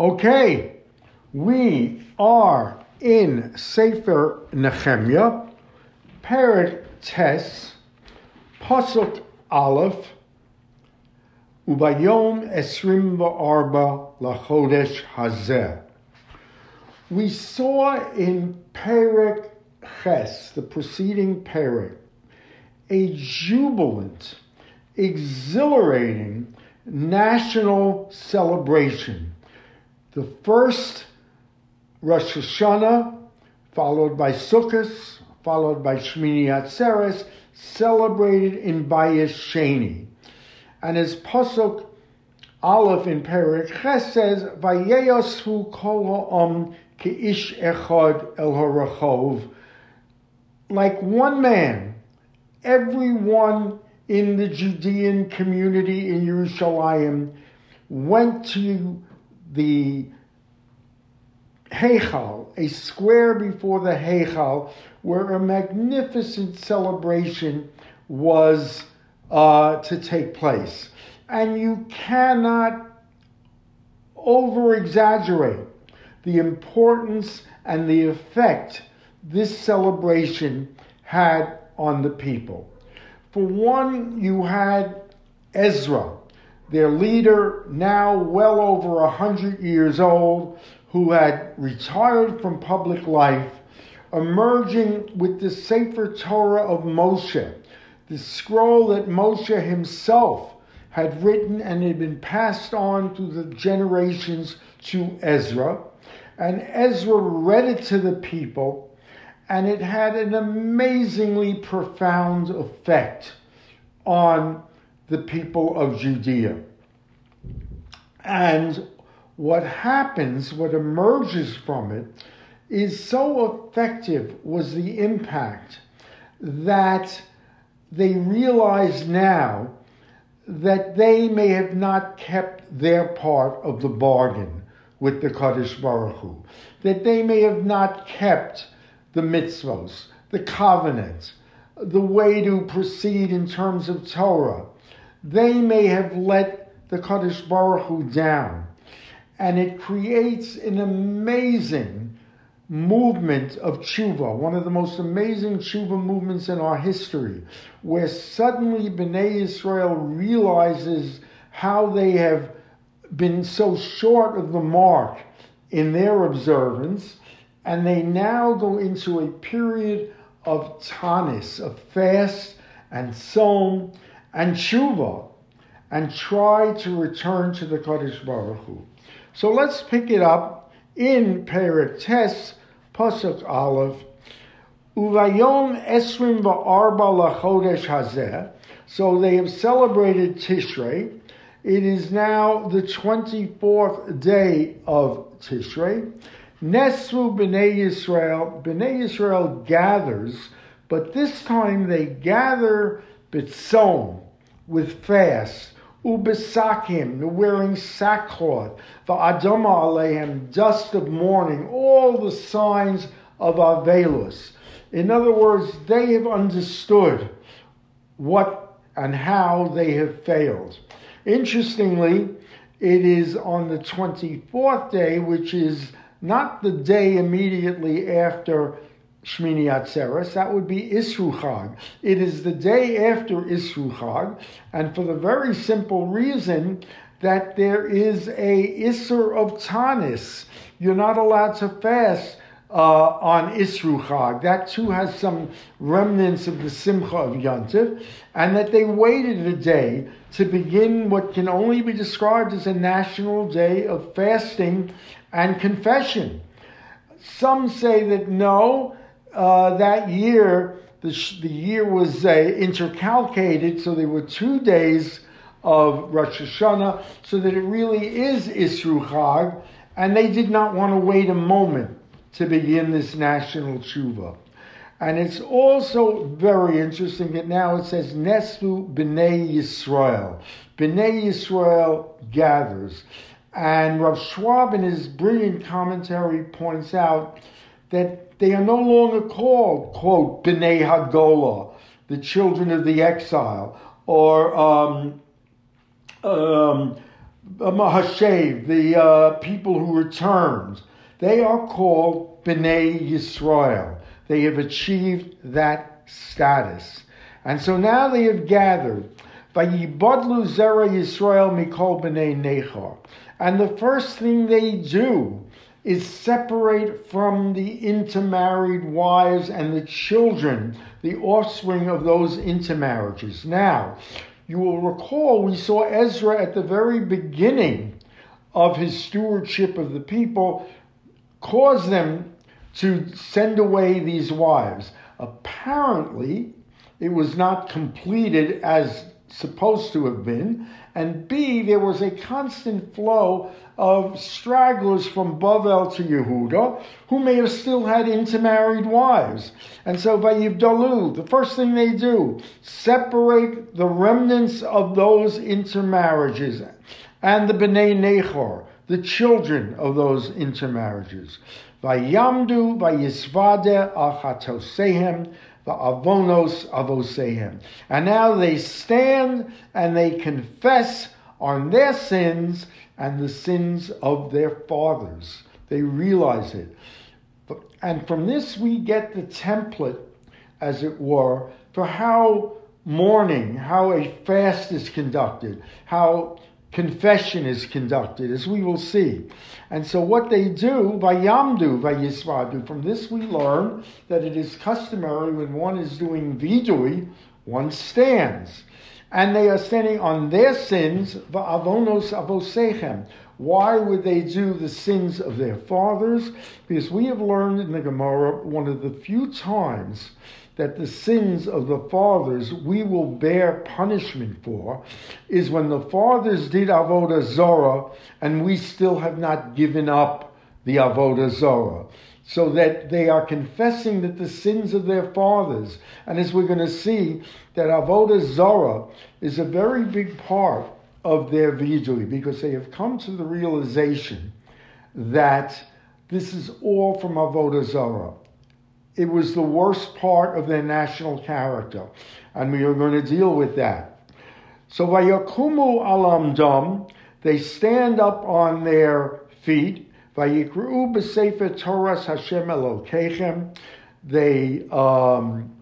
Okay, we are in Sefer Nehemiah, Perik Tes, Pasuk Aleph, Ubayom Esrim V'Arba Lachodesh Hazeh. We saw in Perik Ches, the preceding Perik, a jubilant, exhilarating national celebration. The first Rosh Hashanah, followed by Sukkot, followed by Shmini Atzeres, celebrated in Bayis Sheni. And as Pasuk Aleph in Perik Ches says, Vayeyasvu kol ha'om ke'ish echad el harachov, like one man, everyone in the Judean community in Yerushalayim went to the Heichal, a square before the Heichal, where a magnificent celebration was uh, to take place. And you cannot over exaggerate the importance and the effect this celebration had on the people. For one, you had Ezra, their leader, now well over a hundred years old, who had retired from public life, emerging with the Sefer Torah of Moshe, the scroll that Moshe himself had written and had been passed on through the generations to Ezra. And Ezra read it to the people, and it had an amazingly profound effect on the people of Judea. And what happens, what emerges from it, is so effective was the impact that they realize now that they may have not kept their part of the bargain with the Kadosh Baruch Hu, that they may have not kept the mitzvos, the covenants, the way to proceed in terms of Torah. They may have let the Kadosh Baruch Hu down. And it creates an amazing movement of tshuva, one of the most amazing tshuva movements in our history, where suddenly Bnei Israel realizes how they have been so short of the mark in their observance, and they now go into a period of tanis, of fast and tzom and tshuva, and try to return to the Kadosh Baruch Hu. So let's pick it up in Perik Tes, Pasuk Aleph, Uvayom Esrim Va'arba Lachodesh Hazeh. So they have celebrated Tishrei. It is now the 24th day of Tishrei. Nesru B'nai Yisrael. B'nai Yisrael gathers, but this time they gather B'tzom, with fast ubesakim, the wearing sackcloth, the adama aleim, dust of mourning, all the signs of avelus. In other words, they have understood what and how they have failed. Interestingly, it is on the 24th day, which is not the day immediately after Shmini Atzeres, that would be Isru Chag. It is the day after Isru Chag, and for the very simple reason that there is a Isser of Tanis. You're not allowed to fast uh, on Isru Chag. That too has some remnants of the Simcha of Yontif, and that they waited a day to begin what can only be described as a national day of fasting and confession. Some say that no, uh, that year, the, the year was uh, intercalcated, so there were two days of Rosh Hashanah, so that it really is Isru Chag, and they did not want to wait a moment to begin this national tshuva. And it's also very interesting that now it says Nesu B'nai Yisrael. B'nai Yisrael gathers. And Rav Schwab in his brilliant commentary points out that they are no longer called, quote, B'nai Hagola, the children of the exile, or um, um, Mahashev, the uh, people who returned, they are called Bnei Yisrael. They have achieved that status. And so now they have gathered. Vayibadlu Zera Yisrael Mikol Bnei Nechor. And the first thing they do is separate from the intermarried wives and the children, the offspring of those intermarriages. Now, you will recall we saw Ezra at the very beginning of his stewardship of the people cause them to send away these wives. Apparently, it was not completed as supposed to have been, and B, there was a constant flow of stragglers from Bavel to Yehuda who may have still had intermarried wives. And so Vayivdalu, the first thing they do, separate the remnants of those intermarriages and the Bnei Nechor, the children of those intermarriages. Vayamdu vayisvade achatosehem avonos avosehem. And now they stand and they confess on their sins and the sins of their fathers. They realize it. And from this we get the template, as it were, for how mourning, how a fast is conducted, how confession is conducted, as we will see. And so what they do, vayamdu, vayisvadu, from this we learn that it is customary when one is doing vidui, one stands. And they are standing on their sins, va'avonos avosechem. Why would they do the sins of their fathers? Because we have learned in the Gemara one of the few times that the sins of the fathers we will bear punishment for is when the fathers did avodah zora and we still have not given up the avodah zora so that they are confessing that the sins of their fathers. And as we're going to see that avodah zora is a very big part of their vidui because they have come to the realization that this is all from avodah zora it was the worst part of their national character. And we are going to deal with that. So Vayakumu alamdam, they stand up on their feet. Vayikru b'sefer Torah Hashem Elokechem. They um,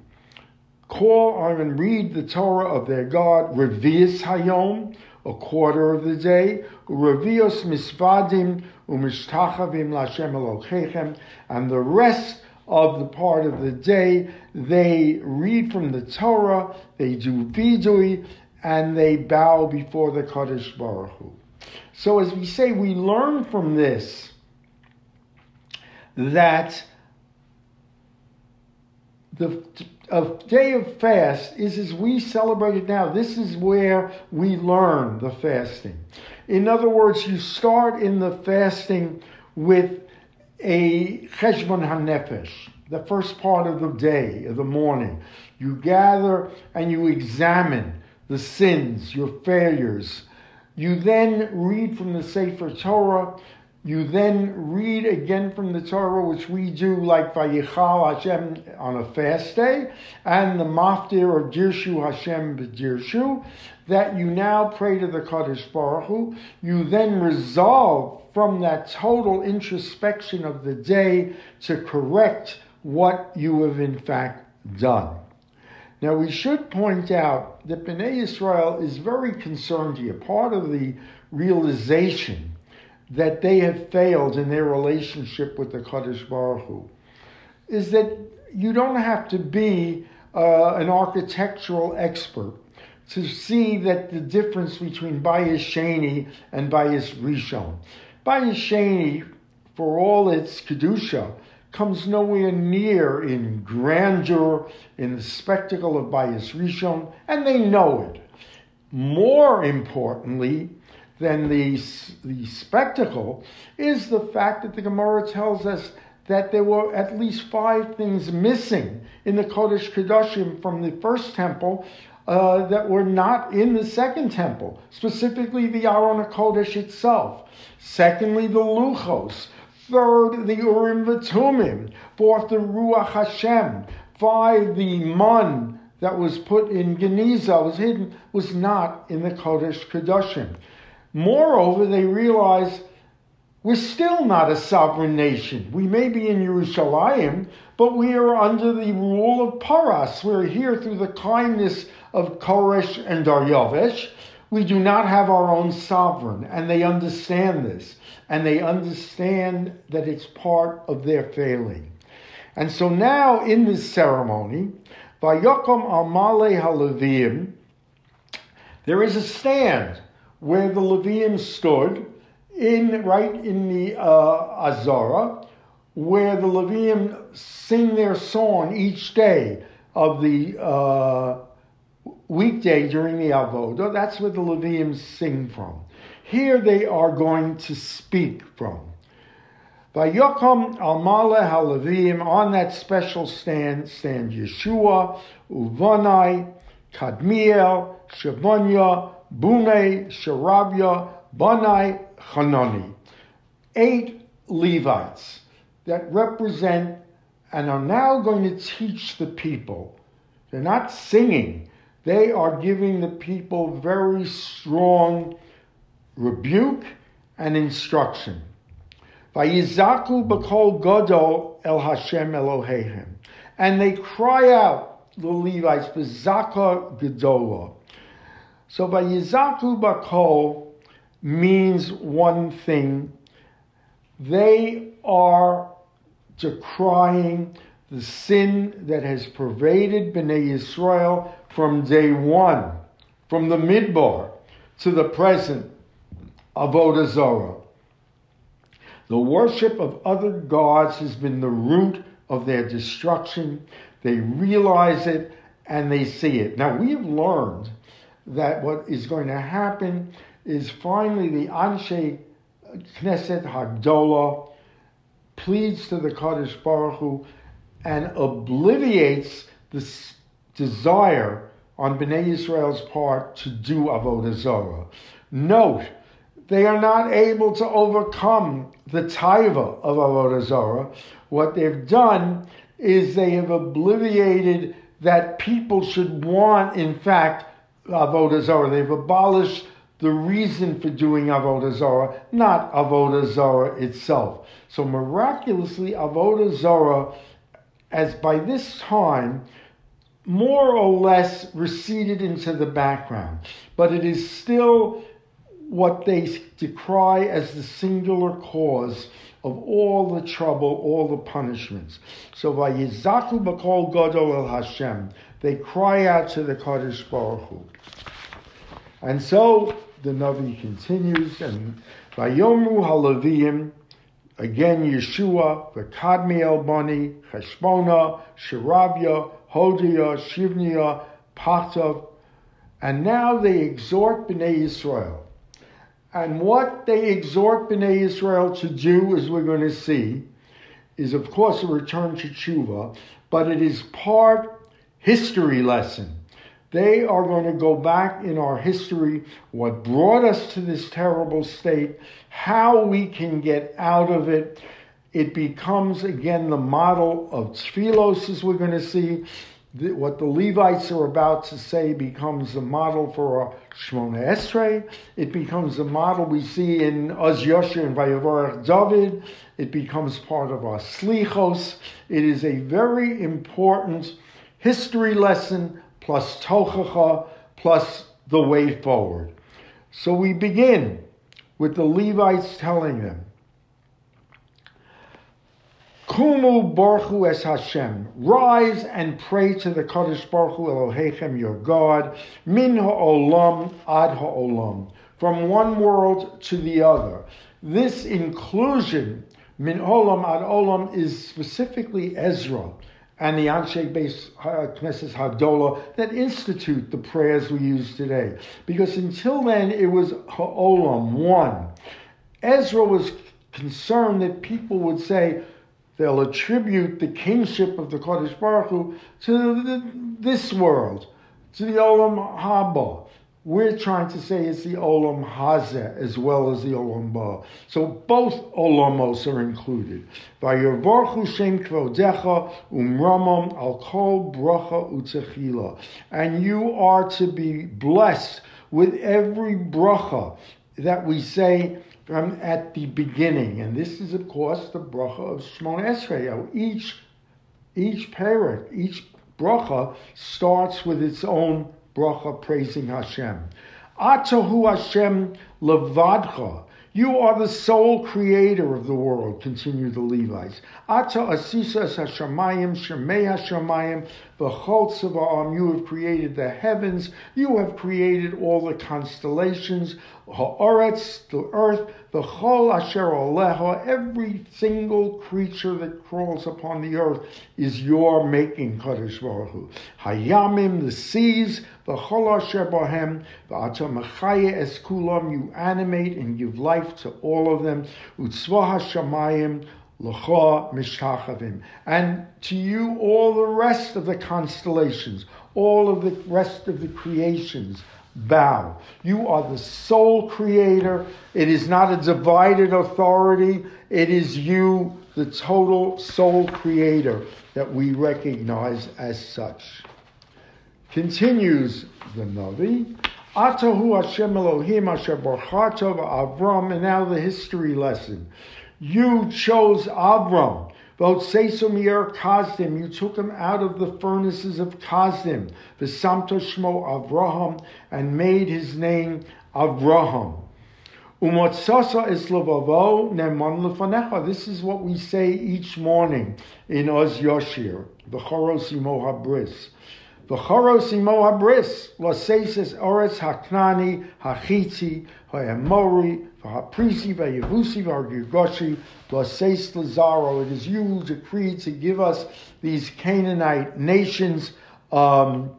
call on and read the Torah of their God, Revius Hayom, a quarter of the day, Revios Misvadim Umishtachavim Lashem Elokechem, and the rest of the part of the day. They read from the Torah, they do vidui, and they bow before the Kadosh Baruch Hu. So as we say, we learn from this that the a day of fast is as we celebrate it now. This is where we learn the fasting. In other words, you start in the fasting with a cheshbon hanefesh, the first part of the day, of the morning. You gather and you examine the sins, your failures. You then read from the Sefer Torah. You then read again from the Torah, which we do like Vayichal Hashem on a fast day, and the Maftir of Dirshu Hashem B'Dirshu, that you now pray to the Kadosh Baruch Hu. You then resolve from that total introspection of the day to correct what you have in fact done. Now we should point out that Bnei Israel is very concerned here. Part of the realization that they have failed in their relationship with the Kadosh Baruch Hu is that you don't have to be uh, an architectural expert to see that the difference between Bayis Sheni and Bayis Rishon. Bayis for all its Kedusha, comes nowhere near in grandeur, in the spectacle of Bayis Rishon, and they know it. More importantly than the, the spectacle is the fact that the Gemara tells us that there were at least five things missing in the Kodesh Kedoshim from the first temple uh, that were not in the second temple, specifically the Aron HaKodesh itself. Secondly, the Luchos. Third, the Urim V'Tumim. Fourth, the Ruach Hashem. Five, the Mun that was put in Geniza, was hidden, was not in the Kodesh Kedoshim. Moreover, they realize we're still not a sovereign nation. We may be in Yerushalayim, but we are under the rule of Paras. We're here through the kindness of Koresh and Daryavesh. We do not have our own sovereign, and they understand this, and they understand that it's part of their failing. And so now in this ceremony, Vayokom Almale Halavim, there is a stand where the Levium stood in right in the uh, Azara, where the Levium sing their song each day of the uh, weekday during the Avodah. That's where the Levium sing from. Here they are going to speak from. Vayokom Almale Halavim, on that special stand, stand Yeshua, Uvanai, Kadmiel, Shavonya, Bune, Sharabya, Banai, Hanani. Eight Levites that represent and are now going to teach the people. They're not singing, they are giving the people very strong rebuke and instruction. Vayizaku b'kol gadol el Hashem Eloheihem. And they cry out, the Levites, b'zaka gedola. So Vayizaku b'kol means one thing. They are decrying the sin that has pervaded Bnei Israel from day one, from the Midbar to the present, Avodah Zorah. The worship of other gods has been the root of their destruction. They realize it and they see it. Now, we have learned that what is going to happen is finally the Anshe Knesset Hagdola pleads to the Kadosh Baruch Hu and obliviates the desire on Bnei Israel's part to do Avodah Zorah. Note they are not able to overcome the taiva of Avodah Zarah. What they've done is they have obliviated that people should want, in fact, Avodah Zarah. They've abolished the reason for doing Avodah Zarah, not Avodah Zarah itself. So miraculously, Avodah Zarah, as by this time, more or less receded into the background, but it is still what they decry as the singular cause of all the trouble, all the punishments. So Vayizaku Bakol Gadol El Hashem, they cry out to the Kadosh Baruch Hu. And so the Navi continues, and Vayomru Halavim, again Yeshua, Vakadmi Bani, Cheshbona, Shiravya, Hodia, Shivnia, Pachtav, and now they exhort Bnei Israel and what they exhort Bnei Israel to do, as we're going to see, is of course a return to tshuva, but it is part history lesson. They are going to go back in our history, what brought us to this terrible state, how we can get out of it. It becomes again the model of tefillos, as we're going to see, what the Levites are about to say becomes a model for a Shmona Esrei. It becomes a model we see in Oz Yosher and Vayavorach David. It becomes part of our Slichos. It is a very important history lesson plus Tochacha plus the way forward. So we begin with the Levites telling them, Kumu Baruchu es Hashem. Rise and pray to the Kadosh Hu Elohechem, your God, min ha'olam ad ha'olam, from one world to the other. This inclusion, min olam ad olam, is specifically Ezra and the Anshe based Knesset uh, Hadolah that institute the prayers we use today. Because until then, it was ha'olam, one. Ezra was concerned that people would say, they'll attribute the kingship of the Kodesh Baruch Hu to the, this world, to the Olam Haba. We're trying to say it's the Olam Hazeh as well as the Olam Ba. So both Olamos are included. Vayirvorchu Shem Kvodecha Umramam Al Kol Bracha Utzechila. And you are to be blessed with every bracha, that we say from at the beginning, and this is of course the bracha of Shmon Esrei. Each each parent, each bracha starts with its own bracha praising Hashem. Atahu Hashem levadcha. You are the sole creator of the world, continue the Levites. Ata asisas hashamayim, shemei hashamayim, v'chol. You have created the heavens. You have created all the constellations, ha'aretz, the earth, v'chol asher aleha. Every single creature that crawls upon the earth is your making, Kadosh Baruch Hu. Hayamim, the seas, v'chol asher bohem, v'ata mechaya es kulam. You animate and give life to all of them. Utzvah Hashamayim L'cha Mishtachavim. And to you all the rest of the constellations, all of the rest of the creations bow. You are the sole creator. It is not a divided authority. It is you, the total sole creator, that we recognize as such. Continues the Navi. Atahu Hashem Elohim Asher Avram, and now the history lesson. You chose Avram. Votsesomir Kazdim, you took him out of the furnaces of Kazdim. V'samto Shmo Avraham, and made his name Avraham. Umotsasa is levavo neman lefanecha. This is what we say each morning in Oz Yoshir, the imo habris. V'choros imo habris, lasesis oretz haknani, hachitzi, ha'emori, v'haprisi, v'yevusi, v'hargigoshi, lases lazaro. It is you decreed to give us these Canaanite nations um,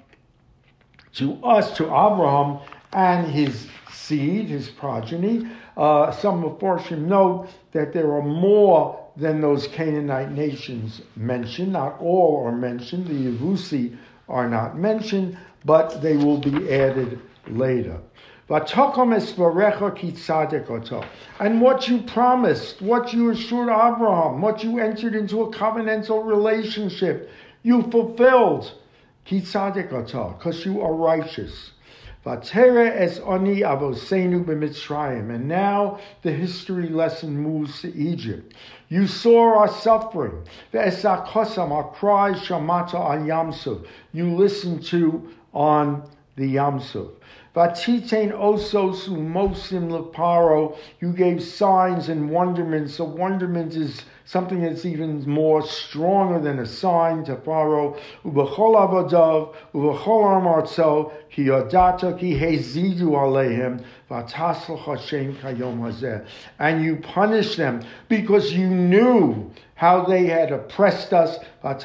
to us, to Abraham and his seed, his progeny. Uh, some of Forshim note that there are more than those Canaanite nations mentioned. Not all are mentioned. The Yevusi are not mentioned, but they will be added later. And what you promised, what you assured Abraham, what you entered into a covenantal relationship, you fulfilled. Because you are righteous. And now the history lesson moves to Egypt. You saw our suffering. Our cries, shamata al yamsuf. You listened to on the yamsuf. Vatitein osos umosim leparo. You gave signs and wonderments. So wonderment is something that's even more stronger than a sign to Pharaoh. Ubechol avadav, ubechol amartzo, ki yodata ki hezidu alehem, v'taslach Hashem kayom hazeh. And you punish them because you knew how they had oppressed us. And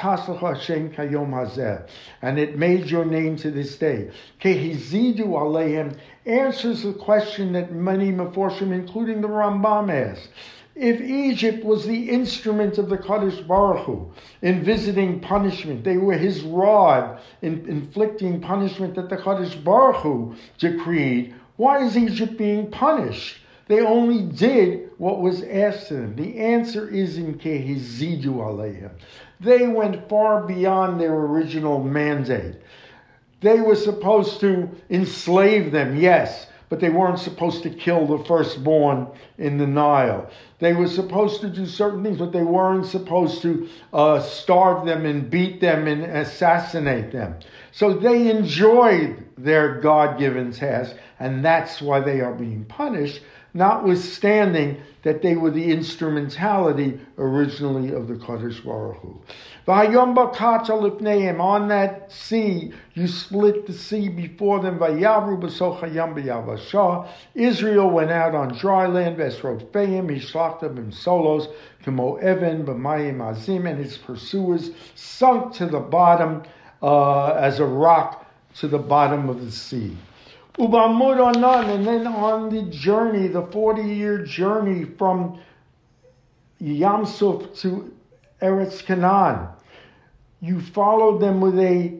it made your name to this day. Ki hezidu alehem answers the question that many Meforshim, including the Rambam, asked. If Egypt was the instrument of the Kadosh Baruch Hu in visiting punishment, they were his rod in inflicting punishment that the Kadosh Baruch Hu decreed, why is Egypt being punished? They only did what was asked of them. The answer is in Kehizidu Aleihim. They went far beyond their original mandate. They were supposed to enslave them, yes, but they weren't supposed to kill the firstborn in the Nile. They were supposed to do certain things, but they weren't supposed to uh, starve them and beat them and assassinate them. So they enjoyed their God given task, and that's why they are being punished notwithstanding that they were the instrumentality originally of the Kadosh Baruch Hu. On that sea, you split the sea before them. Israel went out on dry land. Vesrofeim, Hishlachtav, and Solos, Kemo Evan, B'mayim Azim, and his pursuers sunk to the bottom uh, as a rock to the bottom of the sea. Ubamud and then on the journey, the 40 year journey from Yamsuf to Eretz Canaan, you followed them with a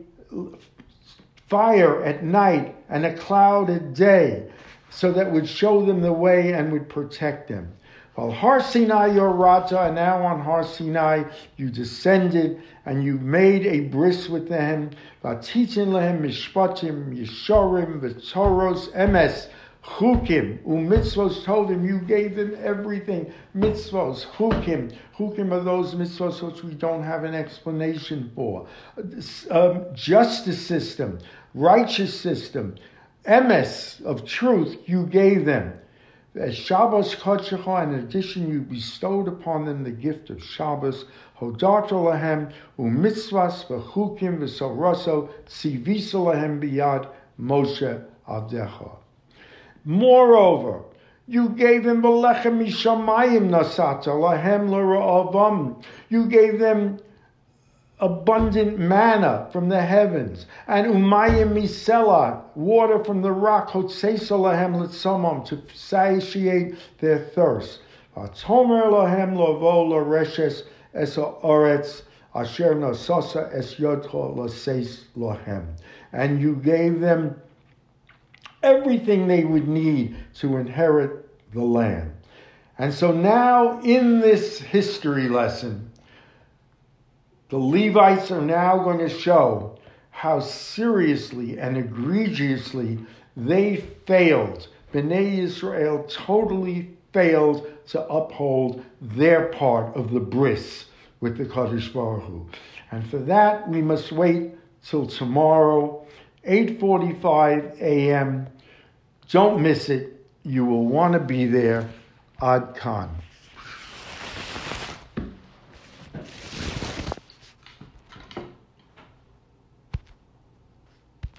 fire at night and a cloud at day, so that would show them the way and would protect them. While Har Sinai Yorata, and now on Har Sinai you descended and you made a bris with them. Vatitin lehem mishpatim yishorim v'toros emes Chukim, umitzvos tovim, you gave them everything. Mitzvos, chukim. Chukim are those mitzvos which we don't have an explanation for. Um, justice system, righteous system, emes of truth, you gave them. As Shabbos Kodesh in addition, you bestowed upon them the gift of Shabbos, Hodarto lahem, umitzvas v'chukim v'soroso, tzivisa lahem biyad Moshe avdecha. Moreover, you gave them the lechem mishamayim nasata lahem l'ra'avam. You gave them abundant manna from the heavens, and umayim misela, water from the rock, hotzesa lahem litzomam, to satiate their thirst. Atomer lahem lovo l'reshes es ha'oretz, asher nasasa es yodcho l'seis lahem. And you gave them everything they would need to inherit the land. And so now, in this history lesson, the Levites are now going to show how seriously and egregiously they failed. Bnei Israel totally failed to uphold their part of the bris with the Kadosh Baruch Hu. And for that, we must wait till tomorrow, 8.45 a.m. Don't miss it. You will want to be there. Ad Khan.